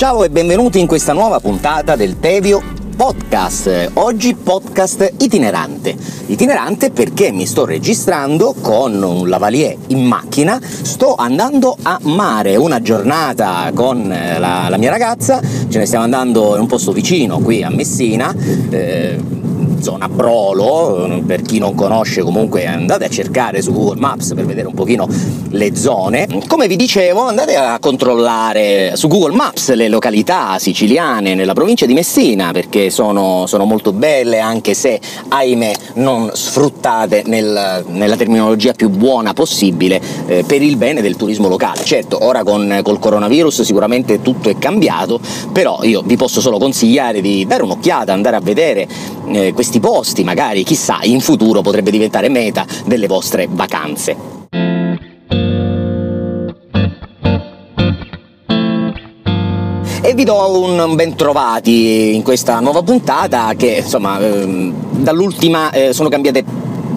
Ciao e benvenuti in questa nuova puntata del Tevio Podcast. Oggi podcast itinerante. Itinerante perché mi sto registrando con un lavalier in macchina, sto andando a mare, una giornata con la, la mia ragazza, ce ne stiamo andando in un posto vicino qui a Messina. Eh, zona Brolo, per chi non conosce comunque andate a cercare su Google Maps per vedere un pochino le zone. Come vi dicevo andate a controllare su Google Maps le località siciliane nella provincia di Messina perché sono, sono molto belle anche se ahimè non sfruttate nel, nella terminologia più buona possibile eh, per il bene del turismo locale. Certo, ora con col coronavirus sicuramente tutto è cambiato, però io vi posso solo consigliare di dare un'occhiata, andare a vedere eh, questi questi posti magari, chissà, in futuro potrebbe diventare meta delle vostre vacanze. E vi do un ben trovati in questa nuova puntata che insomma ehm, dall'ultima eh, sono cambiate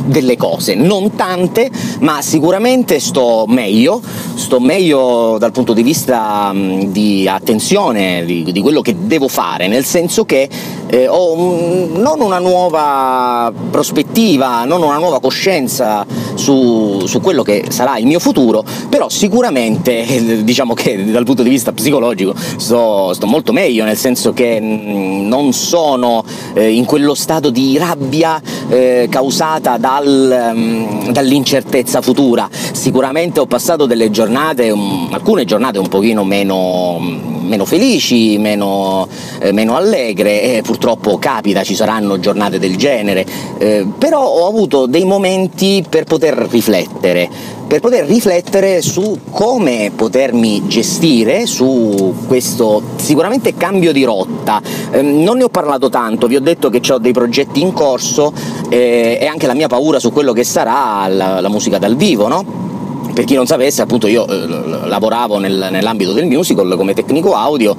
delle cose, non tante, ma sicuramente sto meglio, sto meglio dal punto di vista mh, di attenzione, di, di, quello che devo fare, nel senso che eh, ho un, non una nuova prospettiva, non una nuova coscienza su, su, quello che sarà il mio futuro, però sicuramente diciamo che dal punto di vista psicologico sto, sto molto meglio, nel senso che mh, non sono eh, in quello stato di rabbia eh, causata da dal, um, dall'incertezza futura. Sicuramente ho passato delle giornate, um, alcune giornate un pochino meno, meno felici, meno, eh, meno, allegre e purtroppo capita, ci saranno giornate del genere, eh, però ho avuto dei momenti per poter riflettere per poter riflettere su come potermi gestire su questo sicuramente cambio di rotta. Eh, non ne ho parlato tanto, vi ho detto che ho dei progetti in corso eh, e anche la mia paura su quello che sarà la, la musica dal vivo, no? Per chi non sapesse, appunto io eh, lavoravo nel, nell'ambito del musical come tecnico audio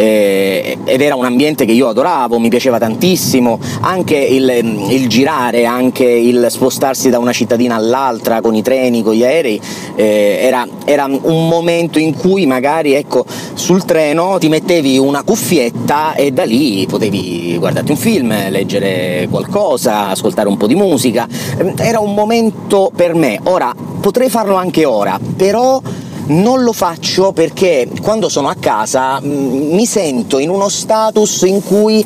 eh, ed era un ambiente che io adoravo, mi piaceva tantissimo, anche il, il, girare, anche il spostarsi da una cittadina all'altra con i treni, con gli aerei, eh, era, era, un momento in cui magari ecco, sul treno ti mettevi una cuffietta e da lì potevi guardarti un film, leggere qualcosa, ascoltare un po' di musica, era un momento per me, ora potrei farlo anche ora, però non lo faccio perché quando sono a casa mh, mm, mi sento in uno status in cui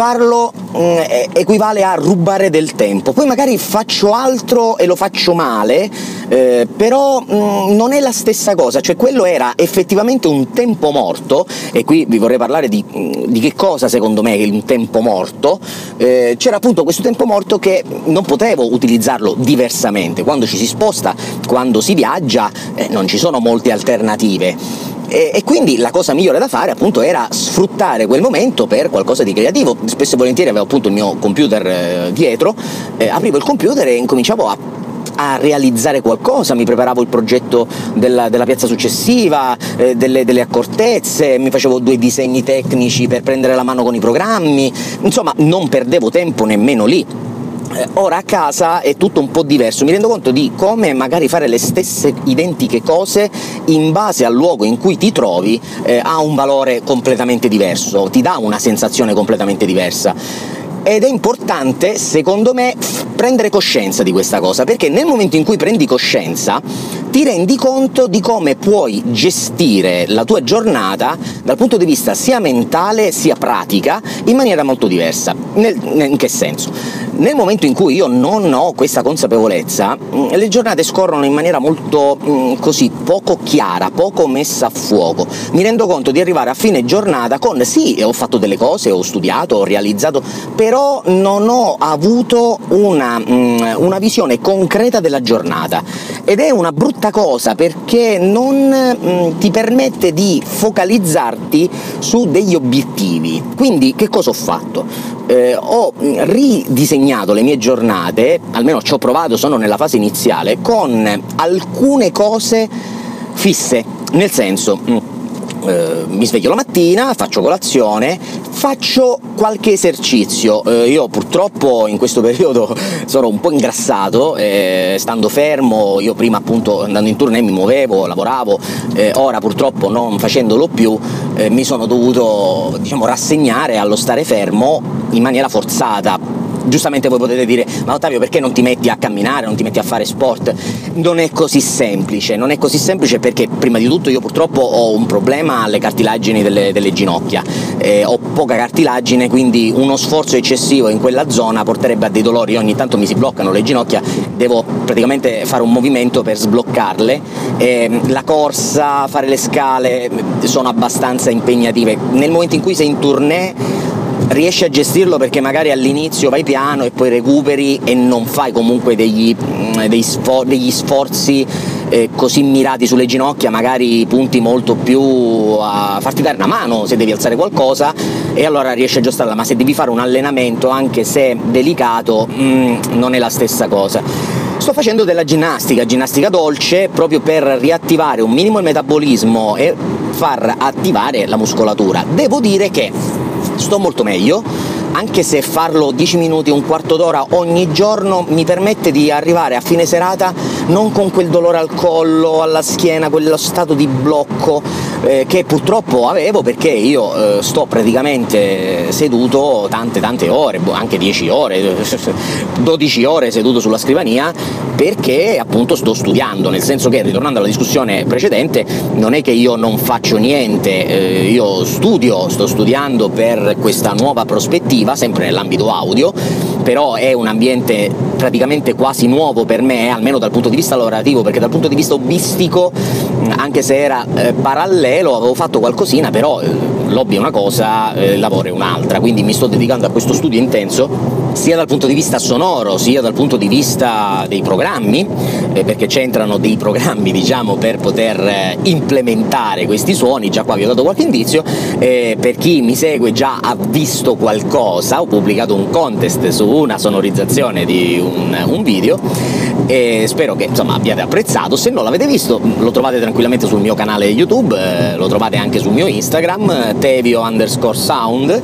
farlo mh, mm, equivale a rubare del tempo. Poi magari faccio altro e lo faccio male, eh, però mh, mm, non è la stessa cosa, cioè quello era effettivamente un tempo morto, e qui vi vorrei parlare di, di che cosa secondo me è un tempo morto, eh, c'era appunto questo tempo morto che non potevo utilizzarlo diversamente, quando ci si sposta, quando si viaggia, eh, non ci sono molte alternative. E, e, quindi la cosa migliore da fare appunto era sfruttare quel momento per qualcosa di creativo. Spesso e volentieri avevo appunto il mio computer eh, dietro, eh, aprivo il computer e incominciavo a a realizzare qualcosa, mi preparavo il progetto della, della piazza successiva, eh, delle, delle, accortezze, mi facevo due disegni tecnici per prendere la mano con i programmi, insomma non perdevo tempo nemmeno lì ora a casa è tutto un po' diverso, mi rendo conto di come magari fare le stesse identiche cose in base al luogo in cui ti trovi eh, ha un valore completamente diverso, ti dà una sensazione completamente diversa ed è importante, secondo me, prendere coscienza di questa cosa, perché nel momento in cui prendi coscienza ti rendi conto di come puoi gestire la tua giornata dal punto di vista sia mentale sia pratica in maniera molto diversa. Nel, in che senso? Nel momento in cui io non ho questa consapevolezza, mm, le giornate scorrono in maniera molto mm, così poco chiara, poco messa a fuoco. Mi rendo conto di arrivare a fine giornata con sì, ho fatto delle cose, ho studiato, ho realizzato, però non ho avuto una, mm, una visione concreta della giornata ed è una brutta cosa perché non ti permette di focalizzarti su degli obiettivi. Quindi che cosa ho fatto? eh, ho ridisegnato le mie giornate, almeno ci ho provato, sono nella fase iniziale, con alcune cose fisse, nel senso... Eh, mi sveglio la mattina, faccio colazione, faccio qualche esercizio. Eh, io purtroppo in questo periodo sono un po' ingrassato, eh, stando fermo, io prima appunto andando in tournée mi muovevo, lavoravo, eh, ora purtroppo non facendolo più eh, mi sono dovuto diciamo, rassegnare allo stare fermo in maniera forzata giustamente voi potete dire ma Ottavio perché non ti metti a camminare, non ti metti a fare sport? Non è così semplice, non è così semplice perché prima di tutto io purtroppo ho un problema alle cartilagini delle, delle ginocchia, eh, ho poca cartilagine quindi uno sforzo eccessivo in quella zona porterebbe a dei dolori, ogni tanto mi si bloccano le ginocchia, devo praticamente fare un movimento per sbloccarle, eh, la corsa, fare le scale sono abbastanza impegnative, nel momento in cui sei in tournée riesci a gestirlo perché magari all'inizio vai piano e poi recuperi e non fai comunque degli, mm, degli, sfor- degli sforzi eh, così mirati sulle ginocchia, magari punti molto più a farti dare una mano se devi alzare qualcosa e allora riesci a aggiustarla, ma se devi fare un allenamento anche se delicato mm, non è la stessa cosa. Sto facendo della ginnastica, ginnastica dolce, proprio per riattivare un minimo il metabolismo e far attivare la muscolatura. Devo dire che sto molto meglio, anche se farlo 10 minuti, un quarto d'ora ogni giorno mi permette di arrivare a fine serata non con quel dolore al collo, alla schiena, quello stato di blocco eh, che purtroppo avevo perché io eh, sto praticamente seduto tante tante ore, boh, anche 10 ore, 12 ore seduto sulla scrivania perché appunto sto studiando, nel senso che ritornando alla discussione precedente non è che io non faccio niente, eh, io studio, sto studiando per questa nuova prospettiva, sempre nell'ambito audio, però è un ambiente praticamente quasi nuovo per me, almeno dal punto di vista lavorativo, perché dal punto di vista hobbistico, anche se era eh, parallelo, avevo fatto qualcosina, però eh, l'hobby è una cosa, eh, il lavoro è un'altra, quindi mi sto dedicando a questo studio intenso sia dal punto di vista sonoro, sia dal punto di vista dei programmi, eh, perché c'entrano dei programmi diciamo, per poter eh, implementare questi suoni, già qua vi ho dato qualche indizio, eh, per chi mi segue già ha visto qualcosa, ho pubblicato un contest su una sonorizzazione di un, un video e spero che insomma, abbiate apprezzato, se non l'avete visto lo trovate tranquillamente sul mio canale YouTube, eh, lo trovate anche sul mio Instagram, tevio underscore sound.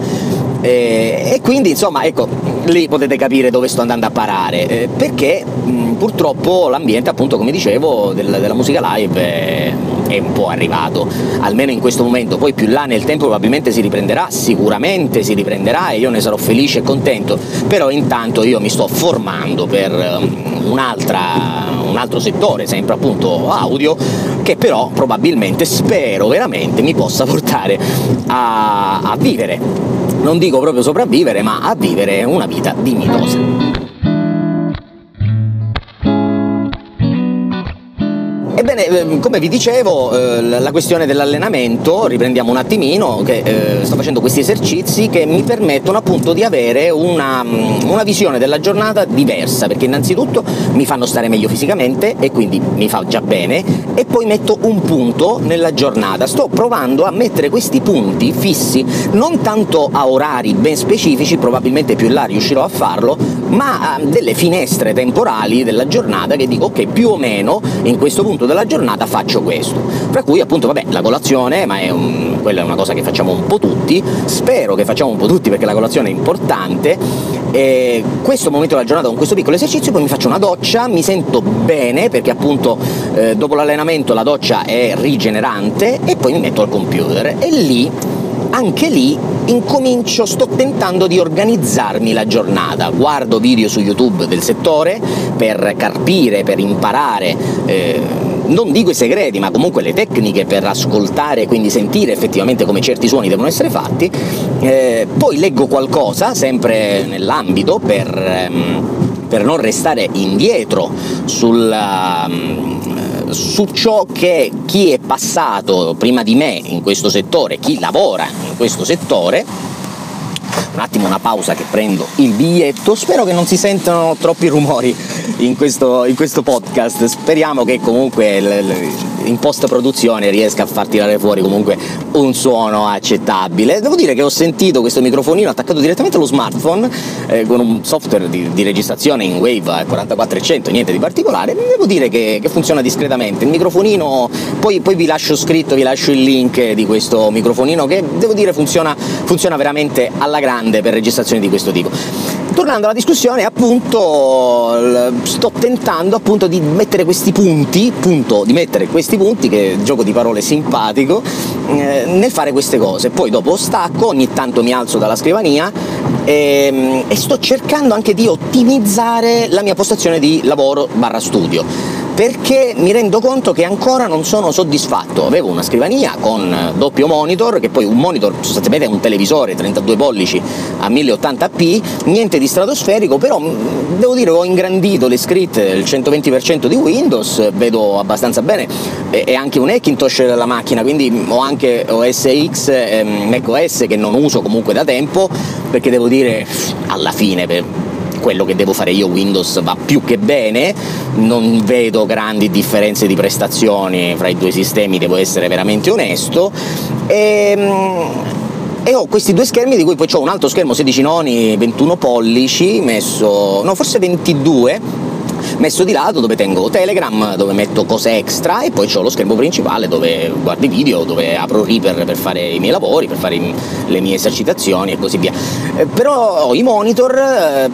E, e quindi insomma ecco lì potete capire dove sto andando a parare eh, perché mh, purtroppo l'ambiente appunto come dicevo del, della musica live è, è, un po' arrivato. Almeno in questo momento. Poi più là nel tempo probabilmente si riprenderà sicuramente si riprenderà e io ne sarò felice e contento. Però intanto io mi sto formando per um, un altro settore, sempre appunto audio, che però probabilmente spero veramente mi possa portare a, a vivere, non dico proprio sopravvivere, ma a vivere una vita dignitosa. Ebbene, ehm, come vi dicevo, eh, la questione dell'allenamento, riprendiamo un attimino, che eh, sto facendo questi esercizi che mi permettono appunto di avere una, mm, una, visione della giornata diversa, perché innanzitutto mi fanno stare meglio fisicamente e quindi mi fa già bene, e poi metto un punto nella giornata. Sto provando a mettere questi punti fissi, non tanto a orari ben specifici, probabilmente più in là riuscirò a farlo, ma a delle finestre temporali della giornata che dico ok, più o meno in questo punto della giornata faccio questo. Fra cui appunto, vabbè, la colazione, ma è un, quella è una cosa che facciamo un po' tutti, spero che facciamo un po' tutti perché la colazione è importante, e questo momento della giornata con questo piccolo esercizio, poi mi faccio una doccia, mi sento bene perché appunto eh, dopo l'allenamento la doccia è rigenerante e poi mi metto al computer e lì anche lì incomincio, sto tentando di organizzarmi la giornata, guardo video su YouTube del settore per carpire, per imparare. Eh, non dico i segreti, ma comunque le tecniche per ascoltare e quindi sentire effettivamente come certi suoni devono essere fatti, eh, poi leggo qualcosa, sempre nell'ambito, per, ehm, per non restare indietro sul, um, su ciò che chi è passato prima di me in questo settore, chi lavora in questo settore, un attimo una pausa che prendo il biglietto, spero che non si sentano troppi rumori in questo, in questo podcast, speriamo che comunque in post produzione riesca a far tirare fuori comunque un suono accettabile. Devo dire che ho sentito questo microfonino attaccato direttamente allo smartphone eh, con un software di, di, registrazione in Wave 4400, niente di particolare, devo dire che, che funziona discretamente. Il microfonino, poi, poi, vi lascio scritto, vi lascio il link di questo microfonino che devo dire funziona, funziona veramente alla grande per registrazioni di questo tipo. Tornando alla discussione, appunto, sto tentando appunto di mettere questi punti, punto, di mettere questi punti, che gioco di parole simpatico, eh, nel fare queste cose. Poi dopo stacco, ogni tanto mi alzo dalla scrivania e, ehm, e sto cercando anche di ottimizzare la mia postazione di lavoro barra studio perché mi rendo conto che ancora non sono soddisfatto. Avevo una scrivania con doppio monitor, che poi un monitor sostanzialmente è un televisore 32 pollici a 1080p, niente di stratosferico, però mm, devo dire ho ingrandito le scritte del 120% di Windows, vedo abbastanza bene, e anche un Hackintosh della macchina, quindi ho anche OS X, ehm, macOS che non uso comunque da tempo, perché devo dire alla fine per quello che devo fare io Windows va più che bene, non vedo grandi differenze di prestazioni fra i due sistemi, devo essere veramente onesto. E, ehm, e ho questi due schermi di cui poi ho un altro schermo 16 noni 21 pollici messo, no forse 22 messo di lato dove tengo Telegram, dove metto cose extra e poi ho lo schermo principale dove guardo i video, dove apro Reaper per fare i miei lavori, per fare le mie esercitazioni e così via. Eh, però ho i monitor, eh,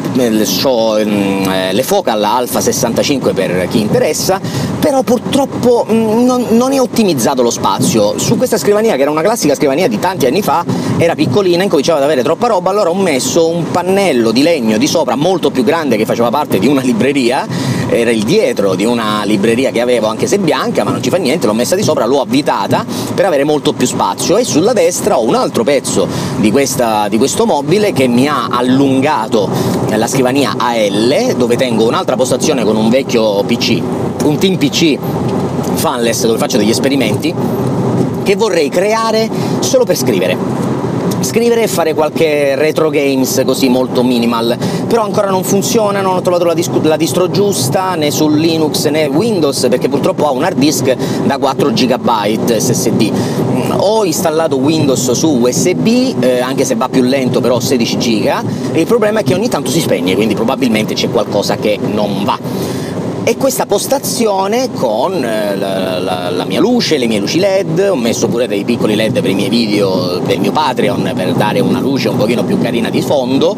ho mm, eh, le focal Alpha 65 per chi interessa, però purtroppo mm, non, non è ottimizzato lo spazio. Su questa scrivania, che era una classica scrivania di tanti anni fa, era piccolina, incominciava ad avere troppa roba, allora ho messo un pannello di legno di sopra molto più grande che faceva parte di una libreria. Era il dietro di una libreria che avevo anche se bianca ma non ci fa niente, l'ho messa di sopra, l'ho avvitata per avere molto più spazio. E sulla destra ho un altro pezzo di, questa, di questo mobile che mi ha allungato la scrivania AL dove tengo un'altra postazione con un vecchio PC, un team PC fanless dove faccio degli esperimenti che vorrei creare solo per scrivere. Scrivere e fare qualche retro games così molto minimal, però ancora non funziona, non ho trovato la, disco, la distro giusta né su Linux né Windows perché purtroppo ha un hard disk da 4 GB SSD. Ho installato Windows su USB, eh, anche se va più lento però 16 GB, il problema è che ogni tanto si spegne, quindi probabilmente c'è qualcosa che non va e questa postazione con eh, la, la, la, mia luce, le mie luci LED, ho messo pure dei piccoli LED per i miei video del mio Patreon per dare una luce un pochino più carina di fondo.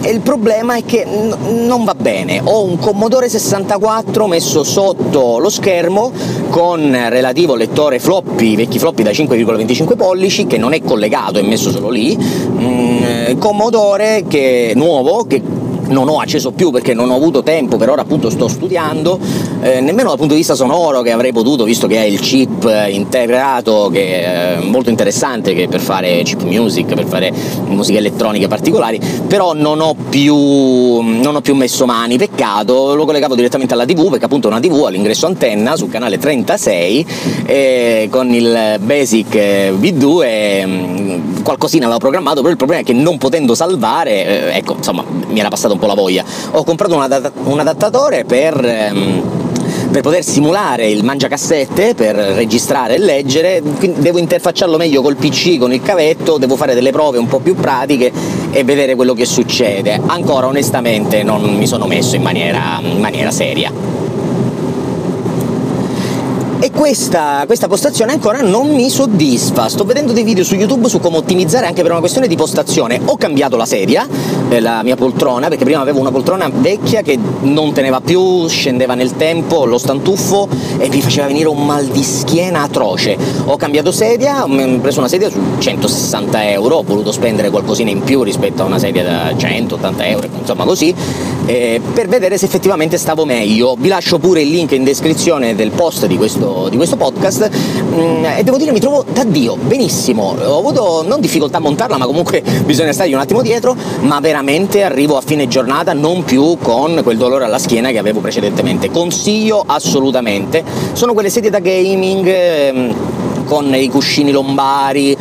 E il problema è che n- non va bene, ho un Commodore 64 messo sotto lo schermo con relativo lettore floppy, vecchi floppy da 5,25 pollici che non è collegato, è messo solo lì, mm, Commodore che nuovo, che non ho acceso più perché non ho avuto tempo, per ora appunto sto studiando, eh, nemmeno dal punto di vista sonoro che avrei potuto, visto che è il chip integrato che è molto interessante che per fare chip music, per fare musica elettronica particolari, però non ho più, non ho più messo mani, peccato, lo collegavo direttamente alla TV perché appunto una TV all'ingresso antenna sul canale 36 eh, con il Basic V2 mm, qualcosina l'avevo programmato, però il problema è che non potendo salvare, eh, ecco, insomma, mi era passato un po' la voglia. Ho comprato un, adatt- un adattatore per... Ehm, per poter simulare il mangiacassette, per registrare e leggere, devo interfacciarlo meglio col PC, con il cavetto, devo fare delle prove un po' più pratiche e vedere quello che succede. Ancora onestamente non mi sono messo in maniera, in maniera seria e questa, questa, postazione ancora non mi soddisfa. Sto vedendo dei video su YouTube su come ottimizzare anche per una questione di postazione. Ho cambiato la sedia, eh, la mia poltrona, perché prima avevo una poltrona vecchia che non teneva più, scendeva nel tempo, lo stantuffo e mi faceva venire un mal di schiena atroce. Ho cambiato sedia, ho preso una sedia su 160 euro, ho voluto spendere qualcosina in più rispetto a una sedia da 180 euro, insomma così, eh, per vedere se effettivamente stavo meglio. Vi lascio pure il link in descrizione del post di questo di questo podcast. Mm, e devo dire mi trovo da Dio, benissimo, ho avuto non difficoltà a montarla ma comunque bisogna stargli un attimo dietro, ma veramente arrivo a fine giornata non più con quel dolore alla schiena che avevo precedentemente, consiglio assolutamente, sono quelle sedie da gaming ehm, con i cuscini lombari,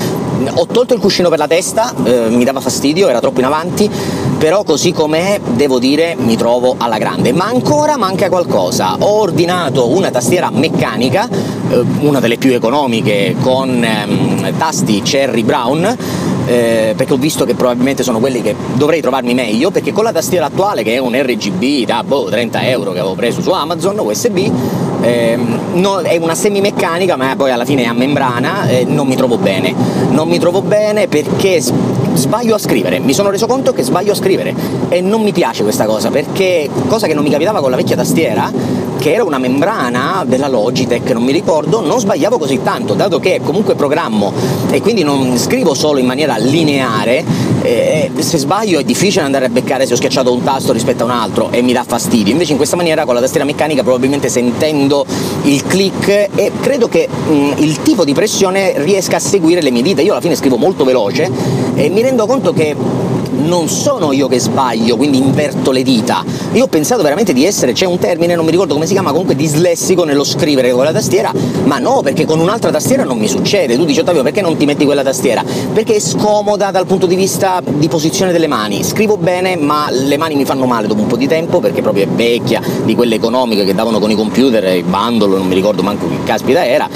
ho tolto il cuscino per la testa, eh, mi dava fastidio, era troppo in avanti, però così com'è devo dire mi trovo alla grande. Ma ancora manca qualcosa. Ho ordinato una tastiera meccanica, eh, una delle più economiche, con ehm, tasti Cherry Brown, eh, perché ho visto che probabilmente sono quelli che dovrei trovarmi meglio, perché con la tastiera attuale, che è un RGB da boh, 30 euro che avevo preso su Amazon, USB, eh, no, è una semimeccanica ma poi alla fine è a membrana, eh, non mi trovo bene. Non mi trovo bene perché sbaglio a scrivere, mi sono reso conto che sbaglio a scrivere e non mi piace questa cosa perché cosa che non mi capitava con la vecchia tastiera, che era una membrana della Logitech, non mi ricordo, non sbagliavo così tanto, dato che comunque programmo e quindi non scrivo solo in maniera lineare, eh, se sbaglio è difficile andare a beccare se ho schiacciato un tasto rispetto a un altro e mi dà fastidio, invece in questa maniera con la tastiera meccanica probabilmente sentendo il click e credo che mh, il tipo di pressione riesca a seguire le mie dita, io alla fine scrivo molto veloce e mi rendo conto che non sono io che sbaglio, quindi inverto le dita. Io ho pensato veramente di essere, c'è un termine, non mi ricordo come si chiama, comunque dislessico nello scrivere con la tastiera, ma no, perché con un'altra tastiera non mi succede. Tu dici Ottavio, perché non ti metti quella tastiera? Perché è scomoda dal punto di vista di posizione delle mani. Scrivo bene, ma le mani mi fanno male dopo un po' di tempo, perché proprio è vecchia, di quelle economiche che davano con i computer, i bundle, non mi ricordo manco che caspita era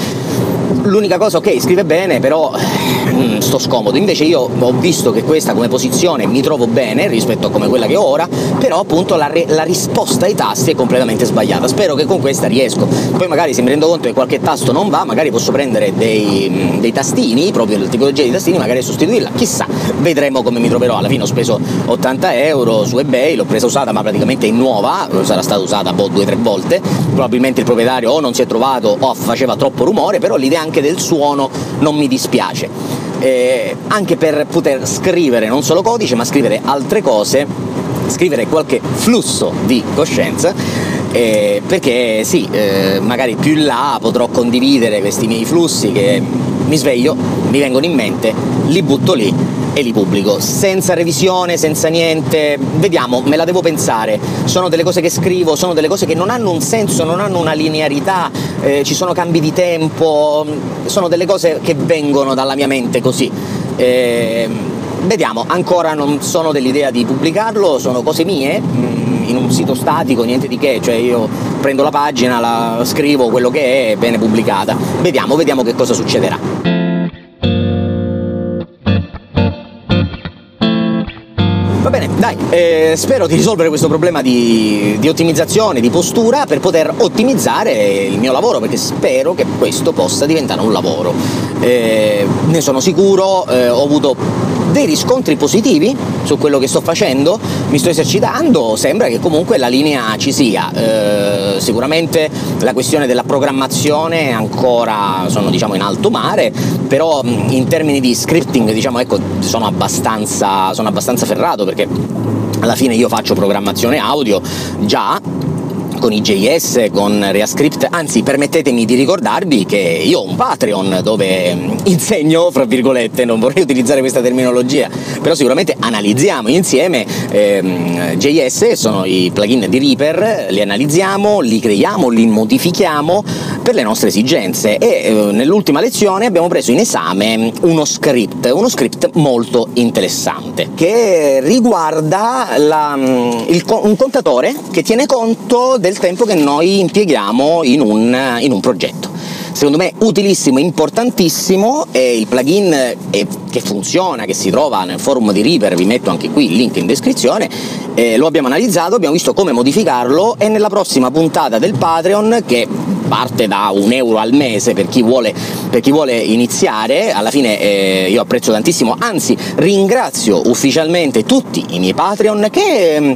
L'unica cosa, ok, scrive bene, però mm, sto scomodo. Invece io ho visto che questa come posizione mi trovo bene rispetto a come quella che ho ora, però appunto la, re- la risposta ai tasti è completamente sbagliata. Spero che con questa riesco. Poi magari se mi rendo conto che qualche tasto non va, magari posso prendere dei, mm, dei tastini, proprio la tipologia di tastini, magari sostituirla. Chissà, vedremo come mi troverò. Alla fine ho speso 80 euro su eBay, l'ho presa usata ma praticamente è nuova, sarà stata usata boh, due o tre volte. Probabilmente il proprietario o non si è trovato o faceva troppo rumore, però l'idea anche del suono non mi dispiace. Eh, anche per poter scrivere non solo codice, ma scrivere altre cose, scrivere qualche flusso di coscienza eh, perché sì, eh, magari più in là potrò condividere questi miei flussi che mi sveglio, mi vengono in mente, li butto lì e li pubblico, senza revisione, senza niente, vediamo, me la devo pensare, sono delle cose che scrivo, sono delle cose che non hanno un senso, non hanno una linearità, eh, ci sono cambi di tempo, sono delle cose che vengono dalla mia mente così. Eh, vediamo, ancora non sono dell'idea di pubblicarlo, sono cose mie, mm, in un sito statico, niente di che, cioè io prendo la pagina, la scrivo quello che è, viene pubblicata. Vediamo, vediamo che cosa succederà. Eh, spero di risolvere questo problema di, di, ottimizzazione, di postura per poter ottimizzare il mio lavoro, perché spero che questo possa diventare un lavoro. Eh, ne sono sicuro, eh, ho avuto dei riscontri positivi su quello che sto facendo, mi sto esercitando, sembra che comunque la linea ci sia. Eh, sicuramente la questione della programmazione ancora sono diciamo, in alto mare, però in termini di scripting diciamo, ecco, sono, abbastanza, sono abbastanza ferrato perché alla fine io faccio programmazione audio già con i JS, con Reascript, anzi permettetemi di ricordarvi che io ho un Patreon dove mm, insegno, fra virgolette, non vorrei utilizzare questa terminologia, però sicuramente analizziamo insieme ehm, JS, sono i plugin di Reaper, li analizziamo, li creiamo, li modifichiamo per le nostre esigenze. E eh, nell'ultima lezione abbiamo preso in esame uno script, uno script molto interessante che riguarda la, mm, il, un contatore che tiene conto del tempo che noi impieghiamo in un, in un progetto. Secondo me utilissimo, importantissimo, è il plugin è, che funziona, che si trova nel forum di Reaper, vi metto anche qui il link in descrizione, eh, lo abbiamo analizzato, abbiamo visto come modificarlo e nella prossima puntata del Patreon, che parte da un euro al mese per chi vuole, per chi vuole iniziare, alla fine eh, io apprezzo tantissimo, anzi ringrazio ufficialmente tutti i miei Patreon che mm,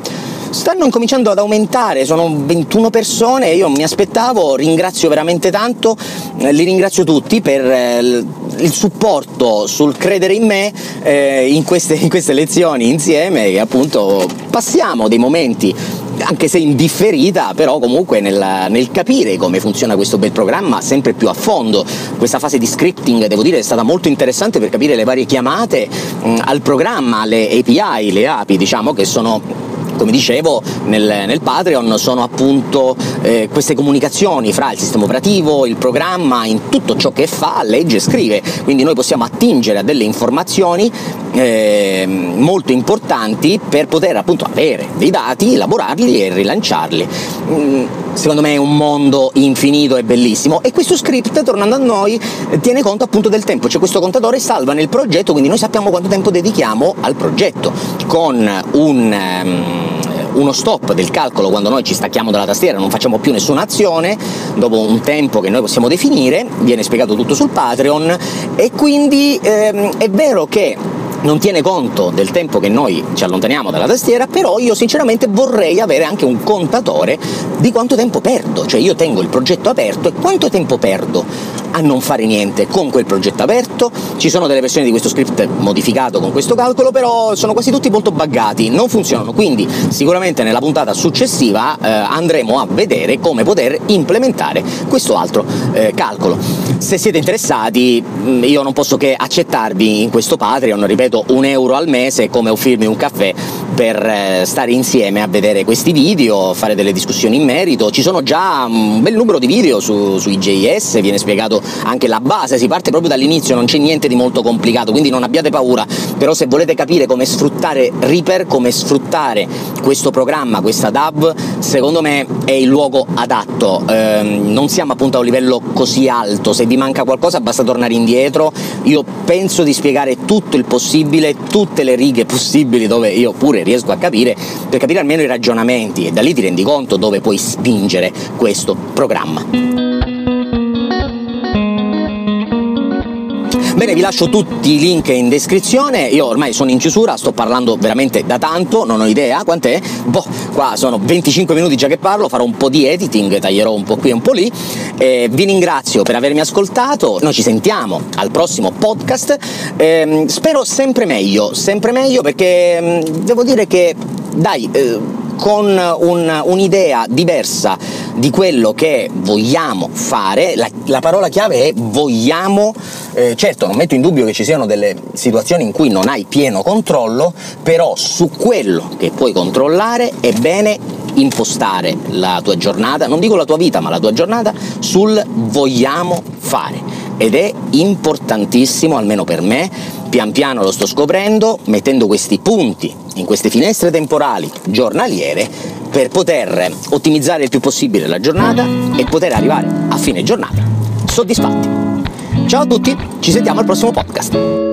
stanno incominciando ad aumentare, sono 21 persone, io mi aspettavo, ringrazio veramente tanto, eh, li ringrazio tutti per eh, il supporto sul credere in me eh, in, queste, in queste lezioni insieme e appunto passiamo dei momenti anche se indifferita, però comunque nel, nel, capire come funziona questo bel programma sempre più a fondo. Questa fase di scripting, devo dire, è stata molto interessante per capire le varie chiamate mh, al programma, le API, le API, diciamo, che sono come dicevo nel, nel Patreon sono appunto eh, queste comunicazioni fra il sistema operativo, il programma, in tutto ciò che fa, legge e scrive, quindi noi possiamo attingere a delle informazioni eh, molto importanti per poter appunto avere dei dati, elaborarli e rilanciarli. Mm, secondo me è un mondo infinito e bellissimo. E questo script, tornando a noi, tiene conto appunto del tempo, c'è questo contatore salva nel progetto, quindi noi sappiamo quanto tempo dedichiamo al progetto, con un... Um, uno stop del calcolo quando noi ci stacchiamo dalla tastiera, non facciamo più nessuna azione, dopo un tempo che noi possiamo definire, viene spiegato tutto sul Patreon e quindi ehm, è vero che non tiene conto del tempo che noi ci allontaniamo dalla tastiera, però io sinceramente vorrei avere anche un contatore di quanto tempo perdo, cioè io tengo il progetto aperto e quanto tempo perdo a non fare niente con quel progetto aperto. Ci sono delle versioni di questo script modificato con questo calcolo, però sono quasi tutti molto buggati, non funzionano, quindi sicuramente nella puntata successiva eh, andremo a vedere come poter implementare questo altro eh, calcolo. Se siete interessati mm, io non posso che accettarvi in questo Patreon, ripeto, un euro al mese come offrirmi un caffè per eh, stare insieme a vedere questi video, fare delle discussioni in merito. Ci sono già un bel numero di video su, su IJS, viene spiegato anche la base, si parte proprio dall'inizio, non c'è niente di molto complicato, quindi non abbiate paura, però se volete capire come sfruttare Reaper, come sfruttare questo programma, questa DAV, secondo me è il luogo adatto. Eh, non siamo appunto a un livello così alto, se vi manca qualcosa basta tornare indietro. Io penso di spiegare tutto il possibile, tutte le righe possibili dove io pure riesco a capire, per capire almeno i ragionamenti e da lì ti rendi conto dove puoi spingere questo programma. Bene, vi lascio tutti i link in descrizione, io ormai sono in chiusura, sto parlando veramente da tanto, non ho idea quant'è, boh, qua sono 25 minuti già che parlo, farò un po' di editing, taglierò un po' qui e un po' lì, eh, vi ringrazio per avermi ascoltato, noi ci sentiamo al prossimo podcast, eh, spero sempre meglio, sempre meglio perché mh, mm, devo dire che, dai, eh, con un, un'idea diversa di quello che vogliamo fare, la, la parola chiave è vogliamo, eh, certo non metto in dubbio che ci siano delle situazioni in cui non hai pieno controllo, però su quello che puoi controllare è bene impostare la tua giornata, non dico la tua vita, ma la tua giornata sul vogliamo fare. Ed è importantissimo, almeno per me, pian piano lo sto scoprendo, mettendo questi punti in queste finestre temporali giornaliere per poter ottimizzare il più possibile la giornata e poter arrivare a fine giornata soddisfatti. Ciao a tutti, ci sentiamo al prossimo podcast.